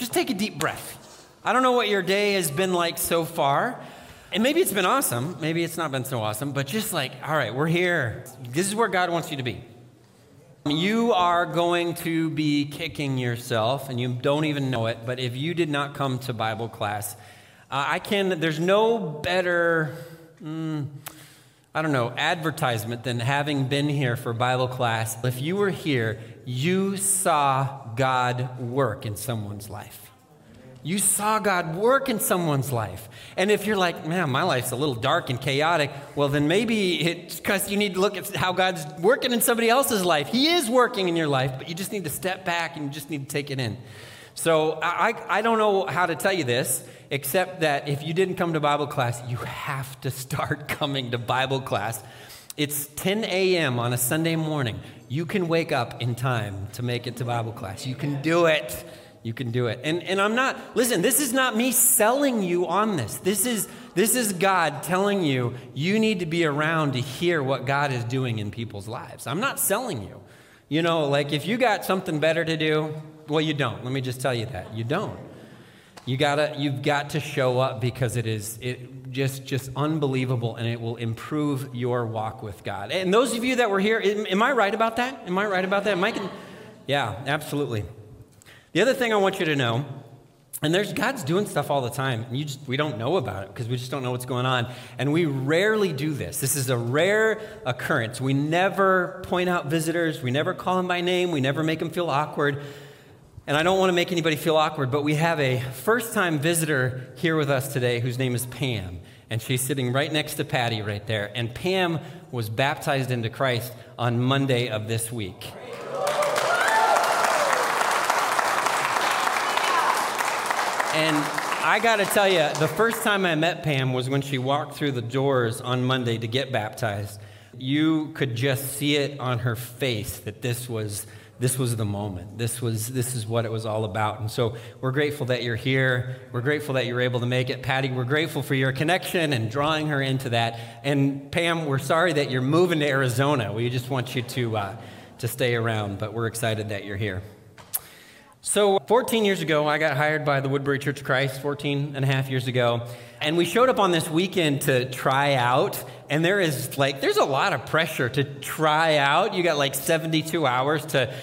just take a deep breath. I don't know what your day has been like so far. And maybe it's been awesome. Maybe it's not been so awesome, but just like, all right, we're here. This is where God wants you to be. You are going to be kicking yourself, and you don't even know it. But if you did not come to Bible class, uh, I can. There's no better, mm, I don't know, advertisement than having been here for Bible class. If you were here, you saw God work in someone's life. You saw God work in someone's life. And if you're like, man, my life's a little dark and chaotic, well, then maybe it's because you need to look at how God's working in somebody else's life. He is working in your life, but you just need to step back and you just need to take it in. So I, I don't know how to tell you this, except that if you didn't come to Bible class, you have to start coming to Bible class. It's 10 a.m. on a Sunday morning. You can wake up in time to make it to Bible class. You can do it. You can do it. And, and I'm not, listen, this is not me selling you on this. This is, this is God telling you you need to be around to hear what God is doing in people's lives. I'm not selling you. You know, like if you got something better to do, well, you don't. Let me just tell you that. You don't. You gotta, you've got to show up because it is it just, just unbelievable and it will improve your walk with God. And those of you that were here, am I right about that? Am I right about that? Mike? Yeah, absolutely. The other thing I want you to know, and there's God's doing stuff all the time, and you just, we don't know about it because we just don't know what's going on. And we rarely do this. This is a rare occurrence. We never point out visitors, we never call them by name, we never make them feel awkward. And I don't want to make anybody feel awkward, but we have a first time visitor here with us today whose name is Pam. And she's sitting right next to Patty right there. And Pam was baptized into Christ on Monday of this week. And I got to tell you, the first time I met Pam was when she walked through the doors on Monday to get baptized. You could just see it on her face that this was this was the moment. This was this is what it was all about. And so we're grateful that you're here. We're grateful that you're able to make it. Patty, we're grateful for your connection and drawing her into that. And Pam, we're sorry that you're moving to Arizona. We just want you to uh, to stay around, but we're excited that you're here. So, 14 years ago, I got hired by the Woodbury Church of Christ, 14 and a half years ago. And we showed up on this weekend to try out. And there is like, there's a lot of pressure to try out. You got like 72 hours to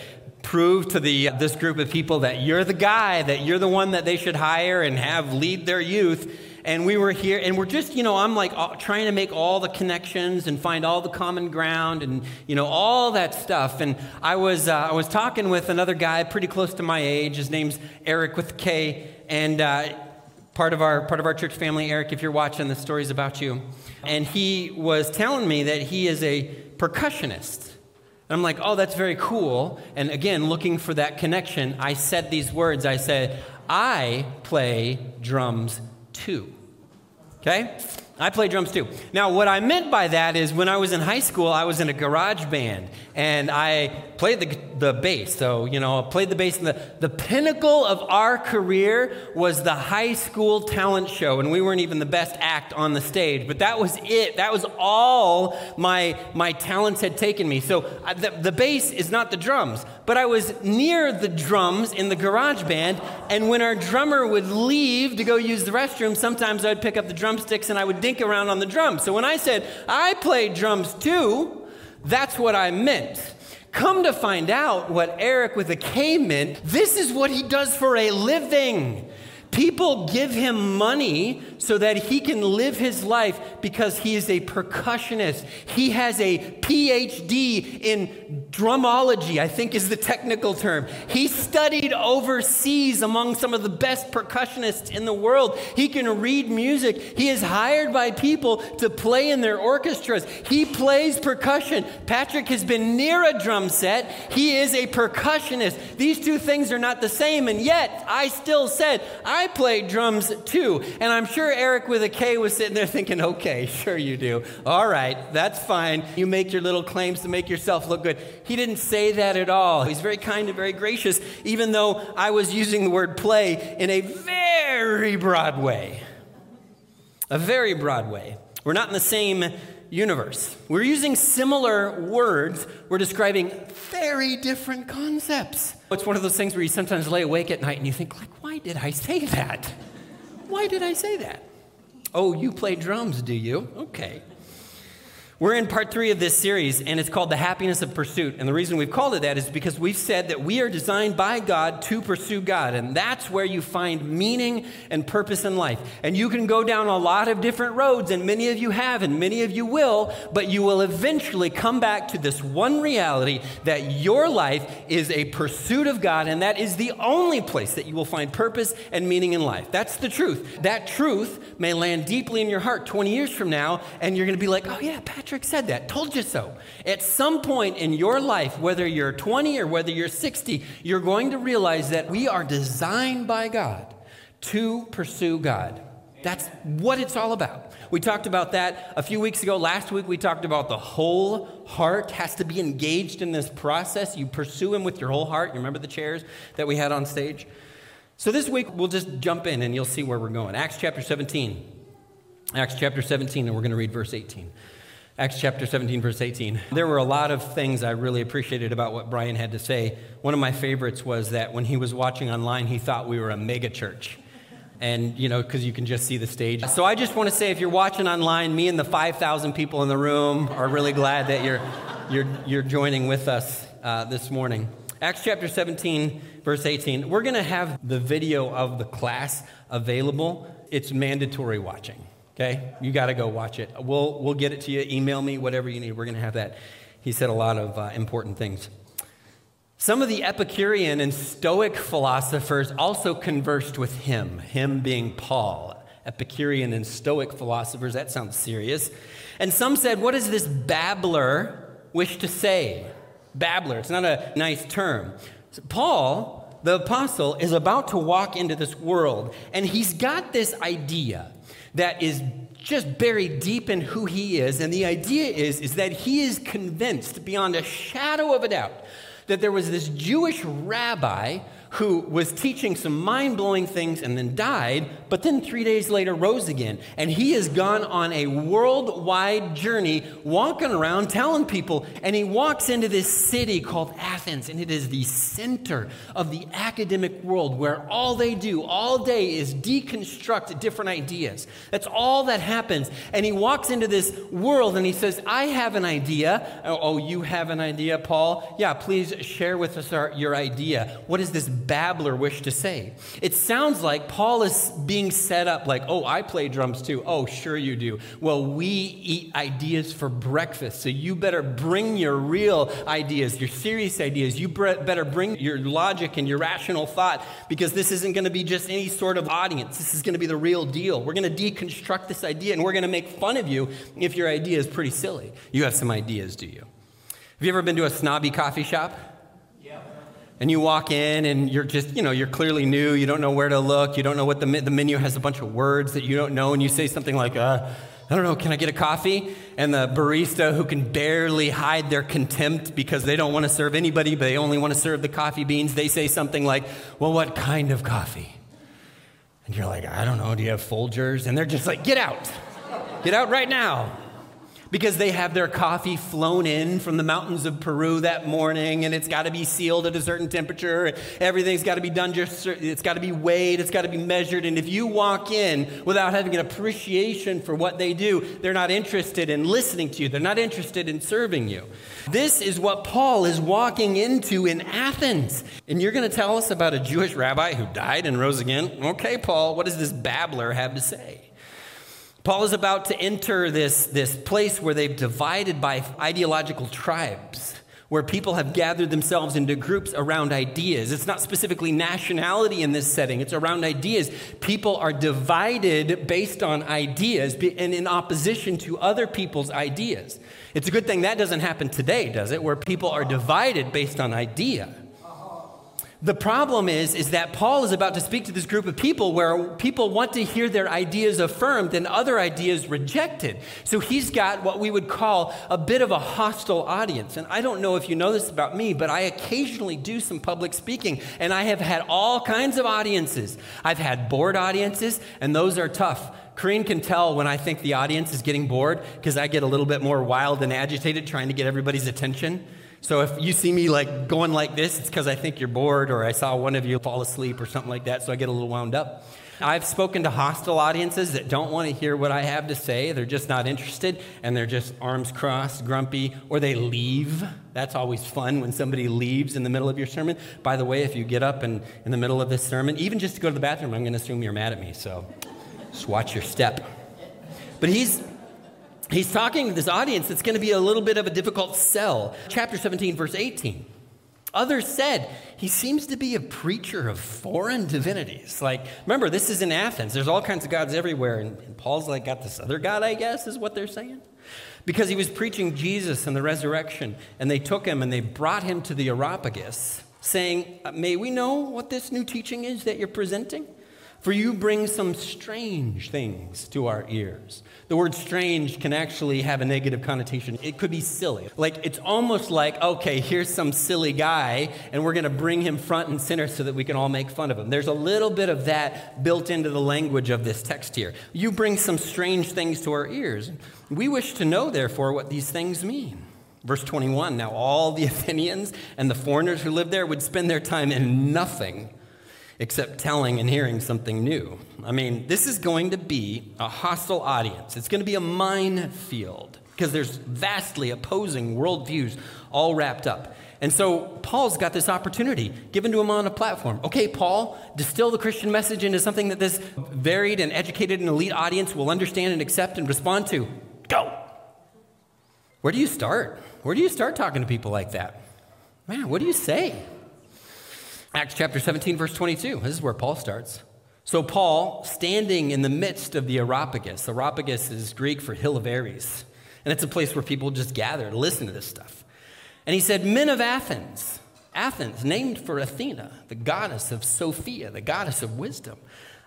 prove to the, this group of people that you're the guy, that you're the one that they should hire and have lead their youth. And we were here and we're just you know i'm like trying to make all the connections and find all the common ground and you know all that stuff. And i was uh, i was talking with another guy pretty close to my age. His name's eric with k. And uh, part of our part of our church family eric if you're watching the stories about you and he was telling me that he is a percussionist and I'm like, oh, that's very cool. And again, looking for that connection, I said these words. I said, I play drums too. Okay? I play drums too. Now, what I meant by that is when I was in high school, I was in a garage band and I played the, the bass. So, you know, I played the bass. And the, the pinnacle of our career was the high school talent show. And we weren't even the best act on the stage, but that was it. That was all my, my talents had taken me. So, uh, the, the bass is not the drums, but I was near the drums in the garage band. And when our drummer would leave to go use the restroom, sometimes I'd pick up the drumsticks and I would dink around on the drums. So when I said, I play drums too, that's what I meant. Come to find out what Eric with a K meant, this is what he does for a living. People give him money so that he can live his life because he is a percussionist. He has a PhD in drumology, I think is the technical term. He studied overseas among some of the best percussionists in the world. He can read music. He is hired by people to play in their orchestras. He plays percussion. Patrick has been near a drum set. He is a percussionist. These two things are not the same, and yet I still said, I play drums too. And I'm sure Eric with a K was sitting there thinking, okay, sure you do. All right, that's fine. You make your little claims to make yourself look good. He didn't say that at all. He's very kind and very gracious, even though I was using the word play in a very broad way. A very broad way. We're not in the same universe. We're using similar words, we're describing very different concepts. It's one of those things where you sometimes lay awake at night and you think, like, why did I say that? Why did I say that? Oh, you play drums, do you? Okay. We're in part three of this series, and it's called The Happiness of Pursuit. And the reason we've called it that is because we've said that we are designed by God to pursue God, and that's where you find meaning and purpose in life. And you can go down a lot of different roads, and many of you have, and many of you will, but you will eventually come back to this one reality that your life is a pursuit of God, and that is the only place that you will find purpose and meaning in life. That's the truth. That truth may land deeply in your heart 20 years from now, and you're going to be like, oh, yeah, Patrick. Patrick said that. Told you so. At some point in your life, whether you're 20 or whether you're 60, you're going to realize that we are designed by God to pursue God. That's what it's all about. We talked about that a few weeks ago. Last week, we talked about the whole heart has to be engaged in this process. You pursue Him with your whole heart. You remember the chairs that we had on stage? So this week, we'll just jump in and you'll see where we're going. Acts chapter 17. Acts chapter 17, and we're going to read verse 18. Acts chapter 17, verse 18. There were a lot of things I really appreciated about what Brian had to say. One of my favorites was that when he was watching online, he thought we were a mega church. And, you know, because you can just see the stage. So I just want to say if you're watching online, me and the 5,000 people in the room are really glad that you're, you're, you're joining with us uh, this morning. Acts chapter 17, verse 18. We're going to have the video of the class available. It's mandatory watching. Okay? You got to go watch it. We'll, we'll get it to you. Email me, whatever you need. We're going to have that. He said a lot of uh, important things. Some of the Epicurean and Stoic philosophers also conversed with him, him being Paul. Epicurean and Stoic philosophers, that sounds serious. And some said, What does this babbler wish to say? Babbler, it's not a nice term. So Paul, the apostle, is about to walk into this world, and he's got this idea that is just buried deep in who he is. And the idea is, is that he is convinced beyond a shadow of a doubt that there was this Jewish rabbi who was teaching some mind blowing things and then died, but then three days later rose again. And he has gone on a worldwide journey, walking around telling people. And he walks into this city called Athens, and it is the center of the academic world where all they do all day is deconstruct different ideas. That's all that happens. And he walks into this world and he says, I have an idea. Oh, oh you have an idea, Paul? Yeah, please share with us our, your idea. What is this babbler wish to say? It sounds like Paul is being set up like, oh, I play drums too. Oh, sure you do. Well, we eat ideas for breakfast, so you better bring your real ideas, your serious ideas. You better bring your logic and your rational thought because this isn't going to be just any sort of audience. This is going to be the real deal. We're going to deconstruct this idea and we're going to make fun of you if your idea is pretty silly. You have some ideas, do you? Have you ever been to a snobby coffee shop? And you walk in and you're just you know you're clearly new. You don't know where to look. You don't know what the, the menu has a bunch of words that you don't know. And you say something like uh, i don't know can i get a coffee? And the barista who can barely hide their contempt because they don't want to serve anybody but they only want to serve the coffee beans they say something like well what kind of coffee? And you're like i don't know. Do you have folgers? And they're just like get out. Get out right now because they have their coffee flown in from the mountains of Peru that morning and it's got to be sealed at a certain temperature. Everything's got to be done just, it's got to be weighed, it's got to be measured. And if you walk in without having an appreciation for what they do, they're not interested in listening to you, they're not interested in serving you. This is what Paul is walking into in Athens. And you're going to tell us about a Jewish rabbi who died and rose again? Okay, Paul, what does this babbler have to say? Paul is about to enter this, this place where they've divided by ideological tribes, where people have gathered themselves into groups around ideas. It's not specifically nationality in this setting, it's around ideas. People are divided based on ideas and in opposition to other people's ideas. It's a good thing that doesn't happen today, does it? Where people are divided based on idea. The problem is, is that Paul is about to speak to this group of people where people want to hear their ideas affirmed and other ideas rejected. So he's got what we would call a bit of a hostile audience. And I don't know if you know this about me, but I occasionally do some public speaking, and I have had all kinds of audiences. I've had bored audiences, and those are tough Kareen can tell when I think the audience is getting bored because I get a little bit more wild and agitated trying to get everybody's attention. So if you see me like going like this, it's because I think you're bored or I saw one of you fall asleep or something like that, so I get a little wound up. I've spoken to hostile audiences that don't want to hear what I have to say. They're just not interested and they're just arms crossed, grumpy, or they leave. That's always fun when somebody leaves in the middle of your sermon. By the way, if you get up and in the middle of this sermon, even just to go to the bathroom, I'm going to assume you're mad at me. So just watch your step. But he's he's talking to this audience that's going to be a little bit of a difficult sell. Chapter 17, verse 18. Others said, he seems to be a preacher of foreign divinities. Like, remember, this is in Athens. There's all kinds of gods everywhere. And, and Paul's like, got this other God, I guess, is what they're saying. Because he was preaching Jesus and the resurrection. And they took him and they brought him to the Areopagus, saying, uh, May we know what this new teaching is that you're presenting? For you bring some strange things to our ears. The word strange can actually have a negative connotation. It could be silly. Like, it's almost like, okay, here's some silly guy, and we're going to bring him front and center so that we can all make fun of him. There's a little bit of that built into the language of this text here. You bring some strange things to our ears. We wish to know, therefore, what these things mean. Verse 21 Now, all the Athenians and the foreigners who lived there would spend their time in nothing except telling and hearing something new. I mean, this is going to be a hostile audience. It's going to be a minefield because there's vastly opposing worldviews all wrapped up. And so Paul's got this opportunity given to him on a platform. Okay, Paul, distill the Christian message into something that this varied and educated and elite audience will understand and accept and respond to. Go. Where do you start? Where do you start talking to people like that? Man, what do you say? Acts chapter 17, verse 22. This is where Paul starts. So, Paul, standing in the midst of the Areopagus, Areopagus is Greek for hill of Ares, and it's a place where people just gather to listen to this stuff. And he said, Men of Athens, Athens, named for Athena, the goddess of Sophia, the goddess of wisdom,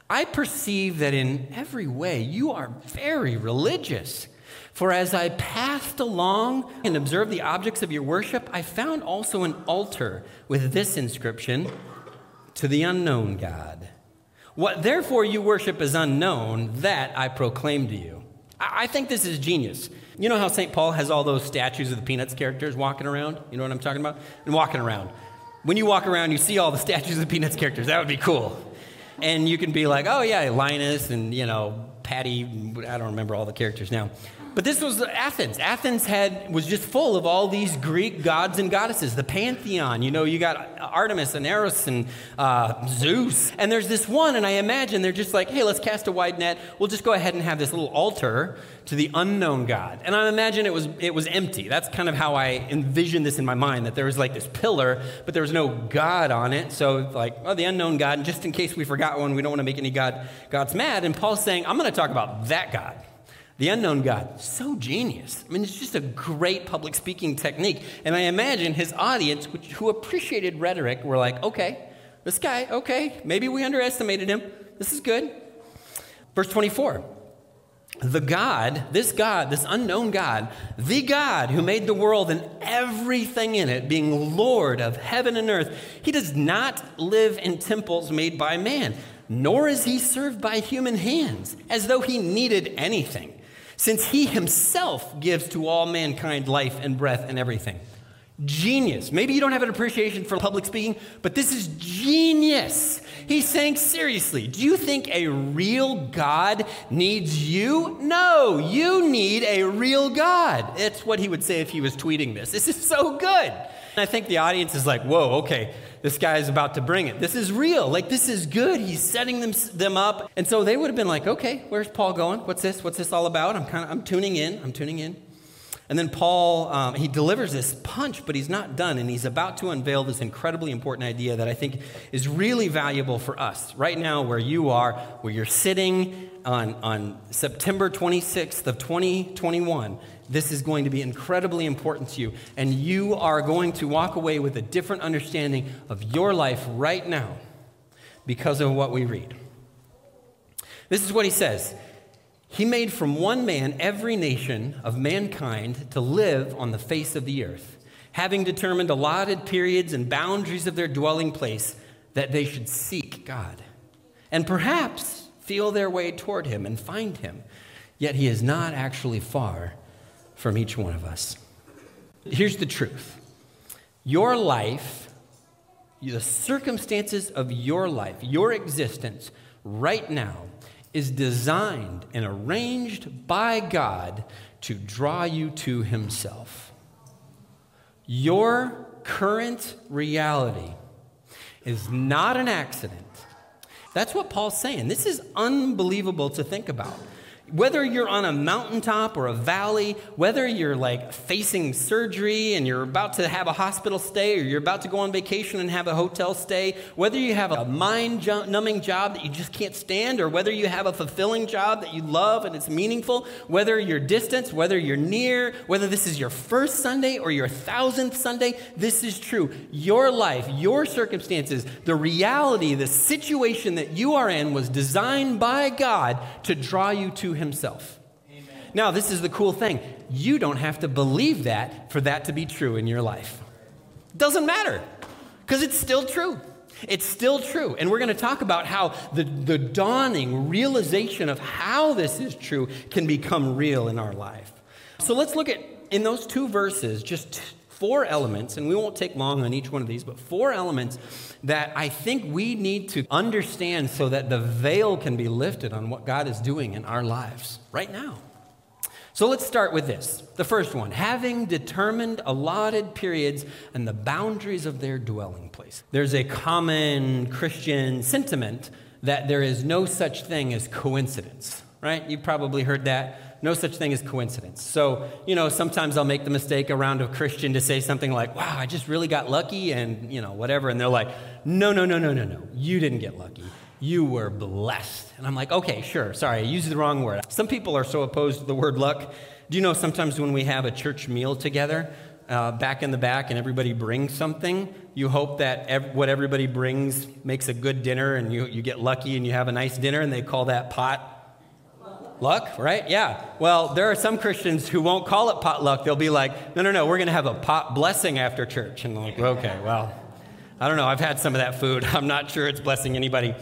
I perceive that in every way you are very religious. For as I passed along and observed the objects of your worship, I found also an altar with this inscription To the unknown God. What therefore you worship is unknown, that I proclaim to you. I think this is genius. You know how St. Paul has all those statues of the Peanuts characters walking around? You know what I'm talking about? And walking around. When you walk around, you see all the statues of the Peanuts characters. That would be cool. And you can be like, oh, yeah, Linus and, you know, Patty. I don't remember all the characters now. But this was Athens. Athens had was just full of all these Greek gods and goddesses. The pantheon, you know, you got Artemis and Eros and uh, Zeus. And there's this one, and I imagine they're just like, hey, let's cast a wide net. We'll just go ahead and have this little altar to the unknown God. And I imagine it was it was empty. That's kind of how I envisioned this in my mind. That there was like this pillar, but there was no God on it. So like, oh, the unknown God. And just in case we forgot one, we don't want to make any God gods mad. And Paul's saying, I'm going to talk about that God. The unknown God, so genius. I mean, it's just a great public speaking technique. And I imagine his audience, which, who appreciated rhetoric, were like, okay, this guy, okay, maybe we underestimated him. This is good. Verse 24 the God, this God, this unknown God, the God who made the world and everything in it, being Lord of heaven and earth, he does not live in temples made by man, nor is he served by human hands, as though he needed anything since he himself gives to all mankind life and breath and everything. Genius. Maybe you don't have an appreciation for public speaking, but this is genius. He's saying, seriously, do you think a real God needs you? No, you need a real God. It's what he would say if he was tweeting this. This is so good. And I think the audience is like, whoa, okay, this guy is about to bring it. This is real. Like, this is good. He's setting them, them up. And so they would have been like, okay, where's Paul going? What's this? What's this all about? I'm kind of, I'm tuning in. I'm tuning in. And then Paul, um, he delivers this punch, but he's not done. And he's about to unveil this incredibly important idea that I think is really valuable for us right now, where you are, where you're sitting on, on September 26th of 2021 this is going to be incredibly important to you. And you are going to walk away with a different understanding of your life right now because of what we read. This is what he says He made from one man every nation of mankind to live on the face of the earth, having determined allotted periods and boundaries of their dwelling place that they should seek God. And perhaps feel their way toward him and find him. Yet he is not actually far from each one of us. Here's the truth your life, the circumstances of your life, your existence right now, is designed and arranged by God to draw you to Himself. Your current reality is not an accident. That's what Paul's saying. This is unbelievable to think about. Whether you're on a mountaintop or a valley, whether you're like facing surgery and you're about to have a hospital stay or you're about to go on vacation and have a hotel stay, whether you have a mind numbing job that you just can't stand or whether you have a fulfilling job that you love and it's meaningful, whether you're distant, whether you're near, whether this is your first Sunday or your thousandth Sunday, this is true. Your life, your circumstances, the reality, the situation that you are in was designed by God to draw you to himself. Amen. Now, this is the cool thing. You don't have to believe that for that to be true in your life. Doesn't matter, because it's still true. It's still true. And we're going to talk about how the, the dawning realization of how this is true can become real in our life. So let's look at, in those two verses, just four elements, and we won't take long on each one of these, but four elements that I think we need to understand so that the veil can be lifted on what God is doing in our lives right now. So let's start with this. The first one having determined allotted periods and the boundaries of their dwelling place. There's a common Christian sentiment that there is no such thing as coincidence, right? You've probably heard that no such thing as coincidence. So, you know, sometimes I'll make the mistake around a Christian to say something like, wow, I just really got lucky and, you know, whatever. And they're like, no, no, no, no, no, no. You didn't get lucky. You were blessed. And I'm like, okay, sure. Sorry, I used the wrong word. Some people are so opposed to the word luck. Do you know sometimes when we have a church meal together, uh, back in the back and everybody brings something, you hope that ev- what everybody brings makes a good dinner and you, you get lucky and you have a nice dinner and they call that pot Luck, right? Yeah. Well, there are some Christians who won't call it potluck. They'll be like, no, no, no, we're going to have a pot blessing after church. And I'm like, okay, well, I don't know. I've had some of that food. I'm not sure it's blessing anybody.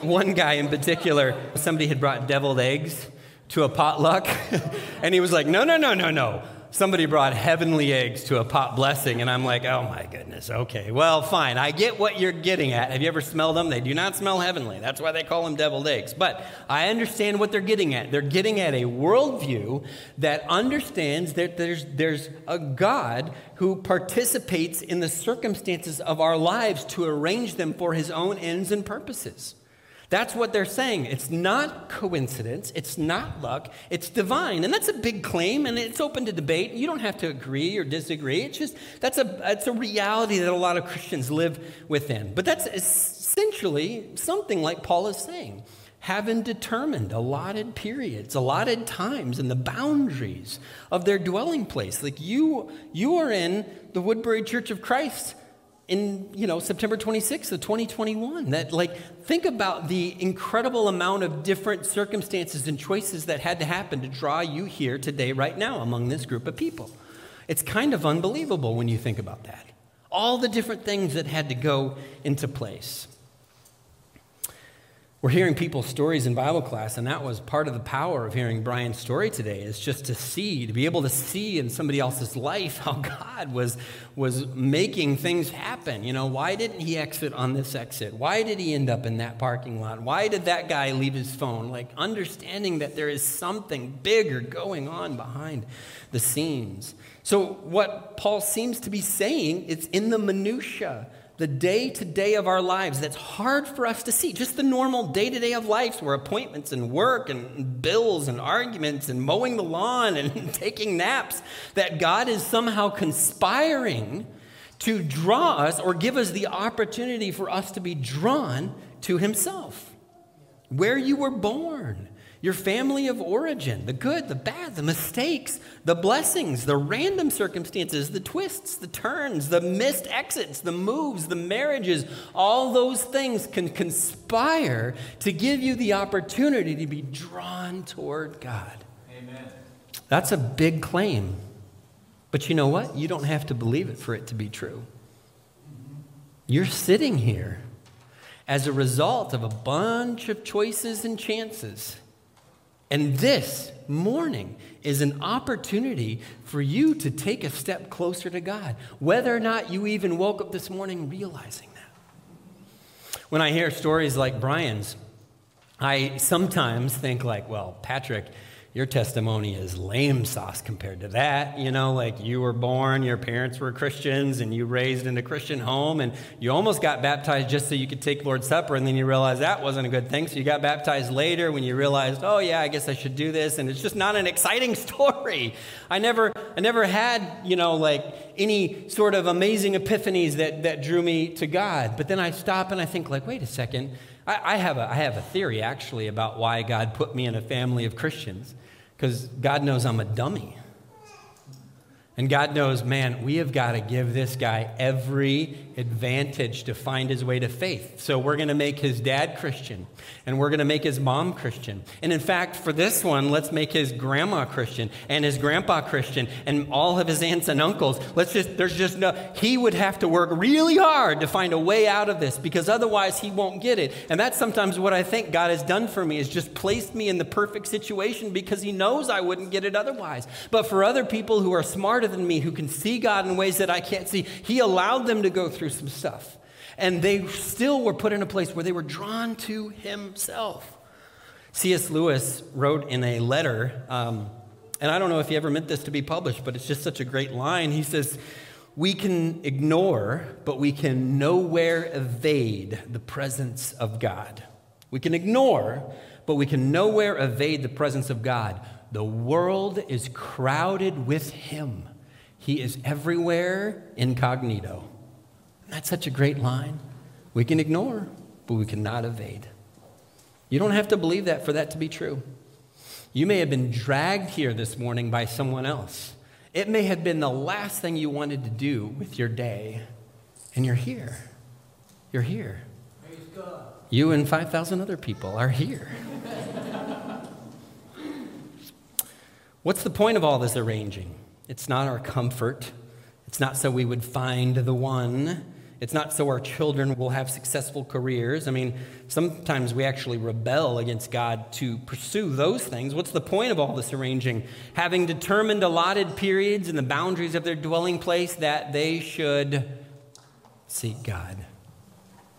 One guy in particular, somebody had brought deviled eggs to a potluck, and he was like, no, no, no, no, no somebody brought heavenly eggs to a pot blessing, and I'm like, oh my goodness, okay, well, fine. I get what you're getting at. Have you ever smelled them? They do not smell heavenly. That's why they call them deviled eggs. But I understand what they're getting at. They're getting at a worldview that understands that there's, there's a God who participates in the circumstances of our lives to arrange them for his own ends and purposes. That's what they're saying. It's not coincidence. It's not luck. It's divine. And that's a big claim, and it's open to debate. You don't have to agree or disagree. It's just that's a, that's a reality that a lot of Christians live within. But that's essentially something like Paul is saying. Having determined allotted periods, allotted times, and the boundaries of their dwelling place. Like you, you are in the Woodbury Church of Christ in you know September 26th of 2021 that like think about the incredible amount of different circumstances and choices that had to happen to draw you here today right now among this group of people. It's kind of unbelievable when you think about that. All the different things that had to go into place we're hearing people's stories in Bible class, and that was part of the power of hearing Brian's story today, is just to see, to be able to see in somebody else's life how God was, was making things happen. You know, why didn't he exit on this exit? Why did he end up in that parking lot? Why did that guy leave his phone? Like understanding that there is something bigger going on behind the scenes. So what Paul seems to be saying, it's in the minutia the day to day of our lives that's hard for us to see. Just the normal day to day of life where appointments and work and bills and arguments and mowing the lawn and taking naps, that God is somehow conspiring to draw us or give us the opportunity for us to be drawn to Himself. Where you were born, your family of origin, the good, the bad, the mistakes, the blessings, the random circumstances, the twists, the turns, the missed exits, the moves, the marriages, all those things can conspire to give you the opportunity to be drawn toward God. Amen. That's a big claim. But you know what? You don't have to believe it for it to be true. You're sitting here as a result of a bunch of choices and chances. And this morning is an opportunity for you to take a step closer to God, whether or not you even woke up this morning realizing that. When I hear stories like Brian's, I sometimes think like, well, Patrick, your testimony is lame sauce compared to that. You know, like you were born, your parents were Christians, and you raised in a Christian home, and you almost got baptized just so you could take Lord's Supper, and then you realized that wasn't a good thing. So you got baptized later when you realized, oh yeah, I guess I should do this, and it's just not an exciting story. I never, I never had, you know, like any sort of amazing epiphanies that that drew me to God. But then I stop and I think, like, wait a second. I, I have a, I have a theory actually about why God put me in a family of Christians because God knows I'm a dummy. And God knows, man, we have got to give this guy every advantage to find his way to faith. So we're going to make his dad Christian, and we're going to make his mom Christian. And in fact, for this one, let's make his grandma Christian, and his grandpa Christian, and all of his aunts and uncles. Let's just, there's just no, he would have to work really hard to find a way out of this because otherwise he won't get it. And that's sometimes what I think God has done for me is just placed me in the perfect situation because he knows I wouldn't get it otherwise. But for other people who are smart, smarter than me who can see God in ways that I can't see. He allowed them to go through some stuff. And they still were put in a place where they were drawn to Himself. C.S. Lewis wrote in a letter, um, and I don't know if he ever meant this to be published, but it's just such a great line. He says, We can ignore, but we can nowhere evade the presence of God. We can ignore, but we can nowhere evade the presence of God. The world is crowded with Him. He is everywhere incognito. That's such a great line. We can ignore, but we cannot evade. You don't have to believe that for that to be true. You may have been dragged here this morning by someone else. It may have been the last thing you wanted to do with your day, and you're here. You're here. You and 5,000 other people are here. What's the point of all this arranging? It's not our comfort. It's not so we would find the one. It's not so our children will have successful careers. I mean, sometimes we actually rebel against God to pursue those things. What's the point of all this arranging? Having determined allotted periods and the boundaries of their dwelling place that they should seek God.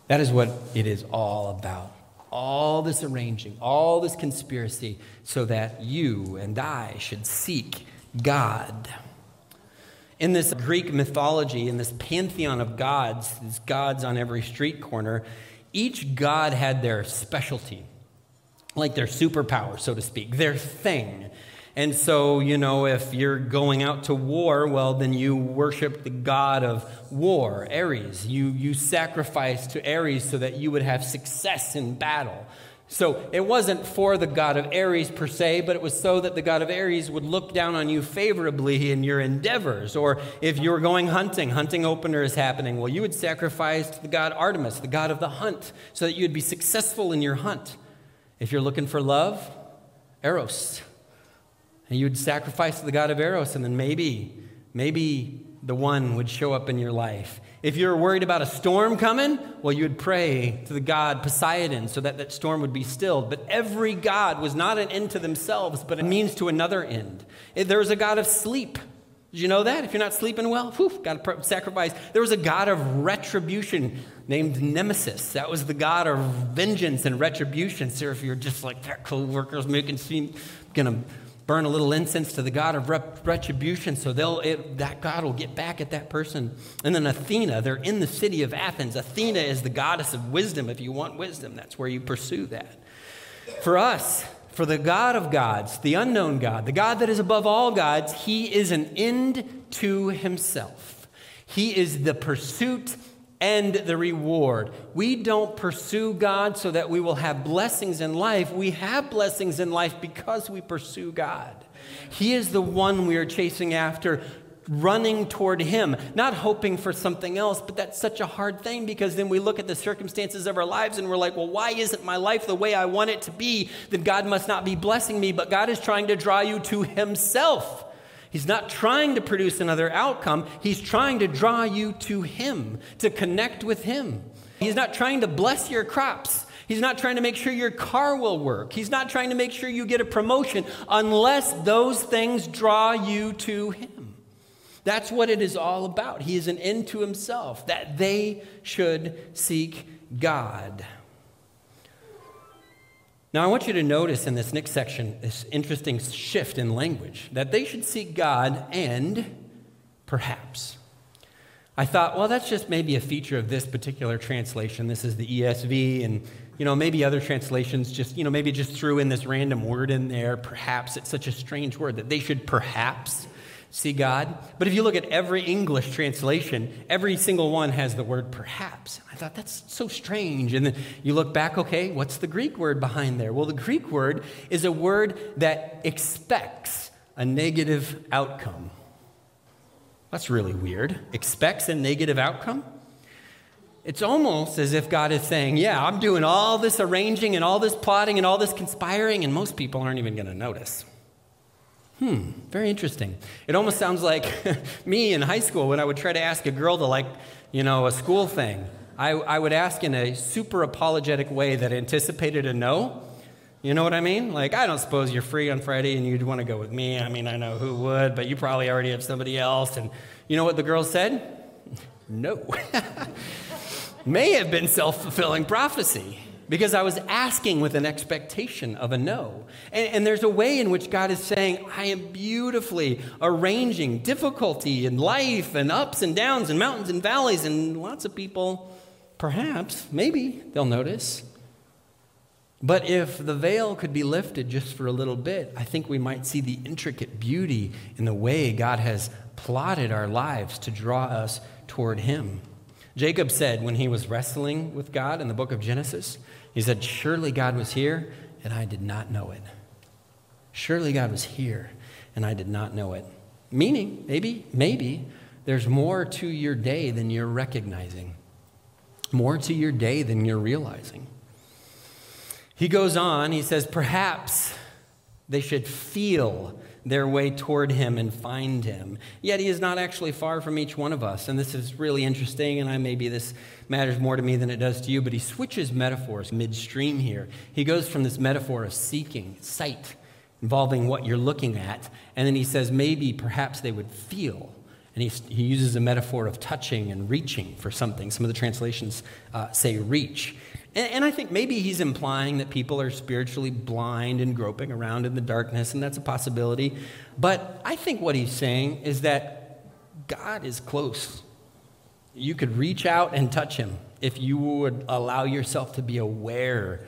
That is what it is all about. All this arranging, all this conspiracy, so that you and I should seek God. In this Greek mythology, in this pantheon of gods, these gods on every street corner, each god had their specialty, like their superpower, so to speak, their thing. And so, you know, if you're going out to war, well, then you worship the god of war, Ares. You, you sacrifice to Ares so that you would have success in battle. So it wasn't for the god of Ares per se, but it was so that the god of Ares would look down on you favorably in your endeavors. Or if you were going hunting, hunting opener is happening, well, you would sacrifice to the god Artemis, the god of the hunt, so that you'd be successful in your hunt. If you're looking for love, Eros. And you'd sacrifice to the god of Eros, and then maybe, maybe the one would show up in your life. If you're worried about a storm coming, well, you would pray to the god Poseidon so that that storm would be stilled. But every god was not an end to themselves, but a means to another end. There was a god of sleep. Did you know that? If you're not sleeping well, whew, got to sacrifice. There was a god of retribution named Nemesis. That was the god of vengeance and retribution. So if you're just like that co-worker's making seem gonna burn a little incense to the god of retribution so they'll it, that god will get back at that person. And then athena they're in the city of athens. Athena is the goddess of wisdom. If you want wisdom that's where you pursue that. For us for the god of gods the unknown god the god that is above all gods he is an end to himself. He is the pursuit and the reward. We don't pursue God so that we will have blessings in life. We have blessings in life because we pursue God. He is the one we are chasing after, running toward Him, not hoping for something else. But that's such a hard thing because then we look at the circumstances of our lives and we're like, well, why isn't my life the way I want it to be? Then God must not be blessing me. But God is trying to draw you to Himself. He's not trying to produce another outcome. He's trying to draw you to Him, to connect with Him. He's not trying to bless your crops. He's not trying to make sure your car will work. He's not trying to make sure you get a promotion unless those things draw you to Him. That's what it is all about. He is an end to Himself, that they should seek God. Now, I want you to notice in this next section this interesting shift in language that they should seek God and perhaps. I thought, well, that's just maybe a feature of this particular translation. This is the ESV, and you know, maybe other translations just, you know, maybe just threw in this random word in there. Perhaps it's such a strange word that they should perhaps see God. But if you look at every English translation, every single one has the word perhaps. I thought that's so strange. And then you look back, okay, what's the Greek word behind there? Well, the Greek word is a word that expects a negative outcome. That's really weird. Expects a negative outcome? It's almost as if God is saying, Yeah, I'm doing all this arranging and all this plotting and all this conspiring, and most people aren't even going to notice. Hmm, very interesting. It almost sounds like me in high school when I would try to ask a girl to like, you know, a school thing. I, I would ask in a super apologetic way that anticipated a no. You know what I mean? Like, I don't suppose you're free on Friday and you'd want to go with me. I mean, I know who would, but you probably already have somebody else. And you know what the girl said? No. May have been self fulfilling prophecy because I was asking with an expectation of a no. And, and, there's a way in which God is saying, I am beautifully arranging difficulty in life and ups and downs and mountains and valleys. And lots of people, perhaps, maybe they'll notice. But if the veil could be lifted just for a little bit, I think we might see the intricate beauty in the way God has plotted our lives to draw us toward Him. Jacob said when he was wrestling with God in the book of Genesis, he said, Surely God was here, and I did not know it. Surely God was here, and I did not know it. Meaning, maybe, maybe, there's more to your day than you're recognizing, more to your day than you're realizing. He goes on, he says, perhaps they should feel their way toward him and find him. Yet he is not actually far from each one of us. And this is really interesting, and I maybe this matters more to me than it does to you, but he switches metaphors midstream here. He goes from this metaphor of seeking, sight, involving what you're looking at, and then he says maybe perhaps they would feel. And he, he uses a metaphor of touching and reaching for something. Some of the translations uh, say reach. And, and I think maybe he's implying that people are spiritually blind and groping around in the darkness, and that's a possibility. But I think what he's saying is that God is close. You could reach out and touch him if you would allow yourself to be aware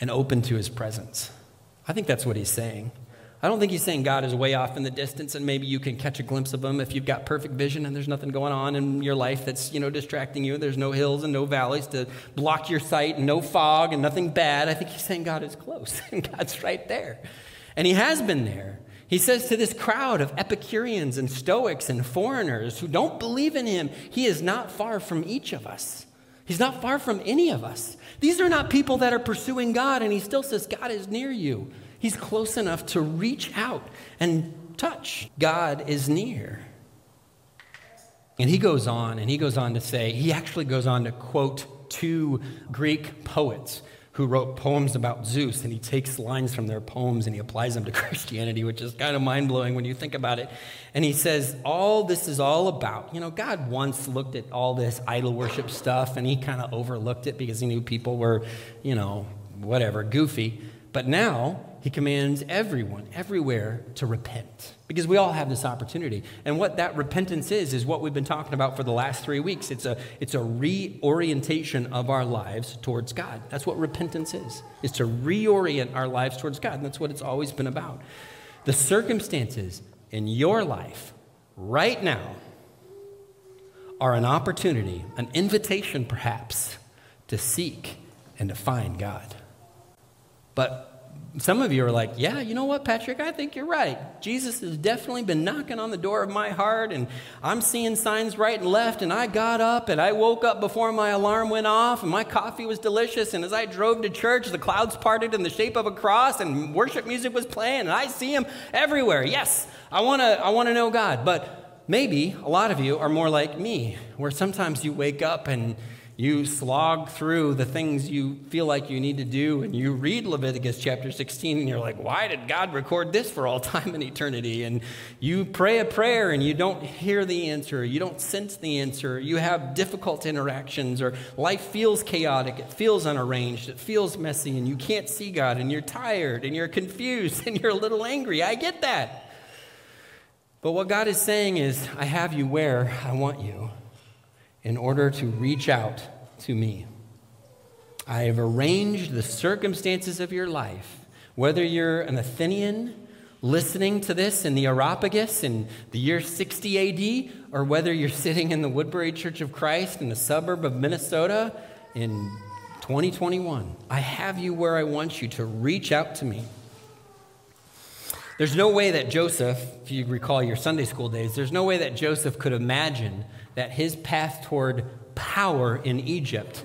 and open to his presence. I think that's what he's saying. I don't think he's saying God is way off in the distance and maybe you can catch a glimpse of him if you've got perfect vision and there's nothing going on in your life that's, you know, distracting you. There's no hills and no valleys to block your sight and no fog and nothing bad. I think he's saying God is close and God's right there. And he has been there. He says to this crowd of Epicureans and Stoics and foreigners who don't believe in him, he is not far from each of us. He's not far from any of us. These are not people that are pursuing God, and he still says, God is near you. He's close enough to reach out and touch. God is near. And he goes on, and he goes on to say, he actually goes on to quote two Greek poets who wrote poems about Zeus, and he takes lines from their poems and he applies them to Christianity, which is kind of mind blowing when you think about it. And he says, All this is all about, you know, God once looked at all this idol worship stuff and he kind of overlooked it because he knew people were, you know, whatever, goofy. But now he commands everyone, everywhere, to repent. Because we all have this opportunity. And what that repentance is, is what we've been talking about for the last three weeks. It's a, it's a reorientation of our lives towards God. That's what repentance is, is to reorient our lives towards God. And that's what it's always been about. The circumstances in your life right now are an opportunity, an invitation perhaps, to seek and to find God. But some of you are like, yeah, you know what, Patrick? I think you're right. Jesus has definitely been knocking on the door of my heart, and I'm seeing signs right and left. And I got up and I woke up before my alarm went off, and my coffee was delicious. And as I drove to church, the clouds parted in the shape of a cross, and worship music was playing, and I see him everywhere. Yes, I want to I wanna know God. But maybe a lot of you are more like me, where sometimes you wake up and you slog through the things you feel like you need to do, and you read Leviticus chapter 16, and you're like, why did God record this for all time and eternity? And you pray a prayer and you don't hear the answer, you don't sense the answer, you have difficult interactions, or life feels chaotic, it feels unarranged, it feels messy, and you can't see God, and you're tired, and you're confused, and you're a little angry. I get that. But what God is saying is, I have you where I want you in order to reach out to me. I have arranged the circumstances of your life, whether you're an Athenian listening to this in the Areopagus in the year 60 AD, or whether you're sitting in the Woodbury Church of Christ in a suburb of Minnesota in 2021. I have you where I want you to reach out to me. There's no way that Joseph, if you recall your Sunday school days, there's no way that Joseph could imagine that his path toward power in Egypt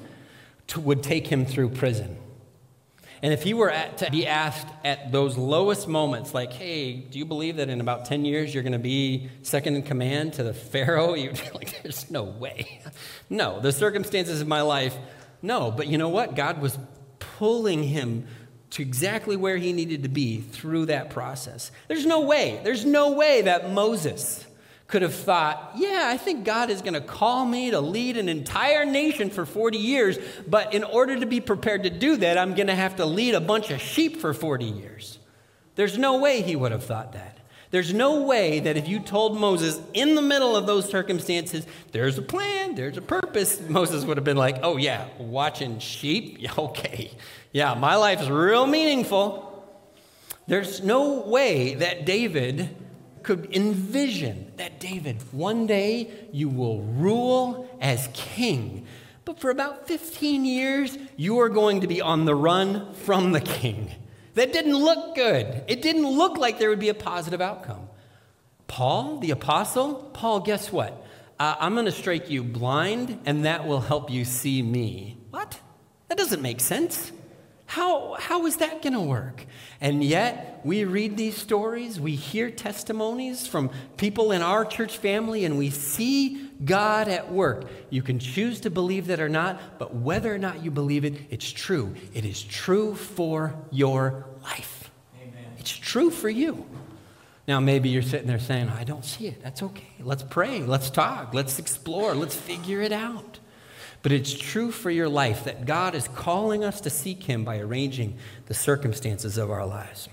to, would take him through prison. And if he were at, to be asked at those lowest moments, like, hey, do you believe that in about 10 years you're going to be second in command to the Pharaoh? You'd be like, there's no way. No, the circumstances of my life, no. But you know what? God was pulling him to exactly where he needed to be through that process. There's no way, there's no way that Moses could have thought, yeah, I think God is going to call me to lead an entire nation for 40 years, but in order to be prepared to do that, I'm going to have to lead a bunch of sheep for 40 years. There's no way he would have thought that. There's no way that if you told Moses in the middle of those circumstances, there's a plan, there's a purpose, Moses would have been like, oh, yeah, watching sheep? Okay. Yeah, my life is real meaningful. There's no way that David could envision that David, one day you will rule as king. But for about 15 years, you are going to be on the run from the king. That didn't look good. It didn't look like there would be a positive outcome. Paul, the apostle, Paul, guess what? Uh, I'm going to strike you blind, and that will help you see me. What? That doesn't make sense. How, how is that going to work? And yet, we read these stories, we hear testimonies from people in our church family, and we see God at work. You can choose to believe that or not, but whether or not you believe it, it's true. It is true for your life. Amen. It's true for you. Now, maybe you're sitting there saying, I don't see it. That's okay. Let's pray. Let's talk. Let's explore. Let's figure it out. But it's true for your life that God is calling us to seek Him by arranging the circumstances of our lives.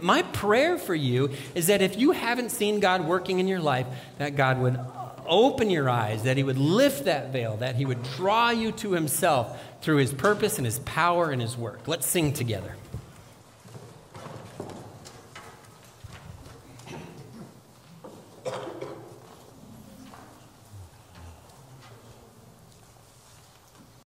My prayer for you is that if you haven't seen God working in your life, that God would open your eyes, that He would lift that veil, that He would draw you to Himself through His purpose and His power and His work. Let's sing together.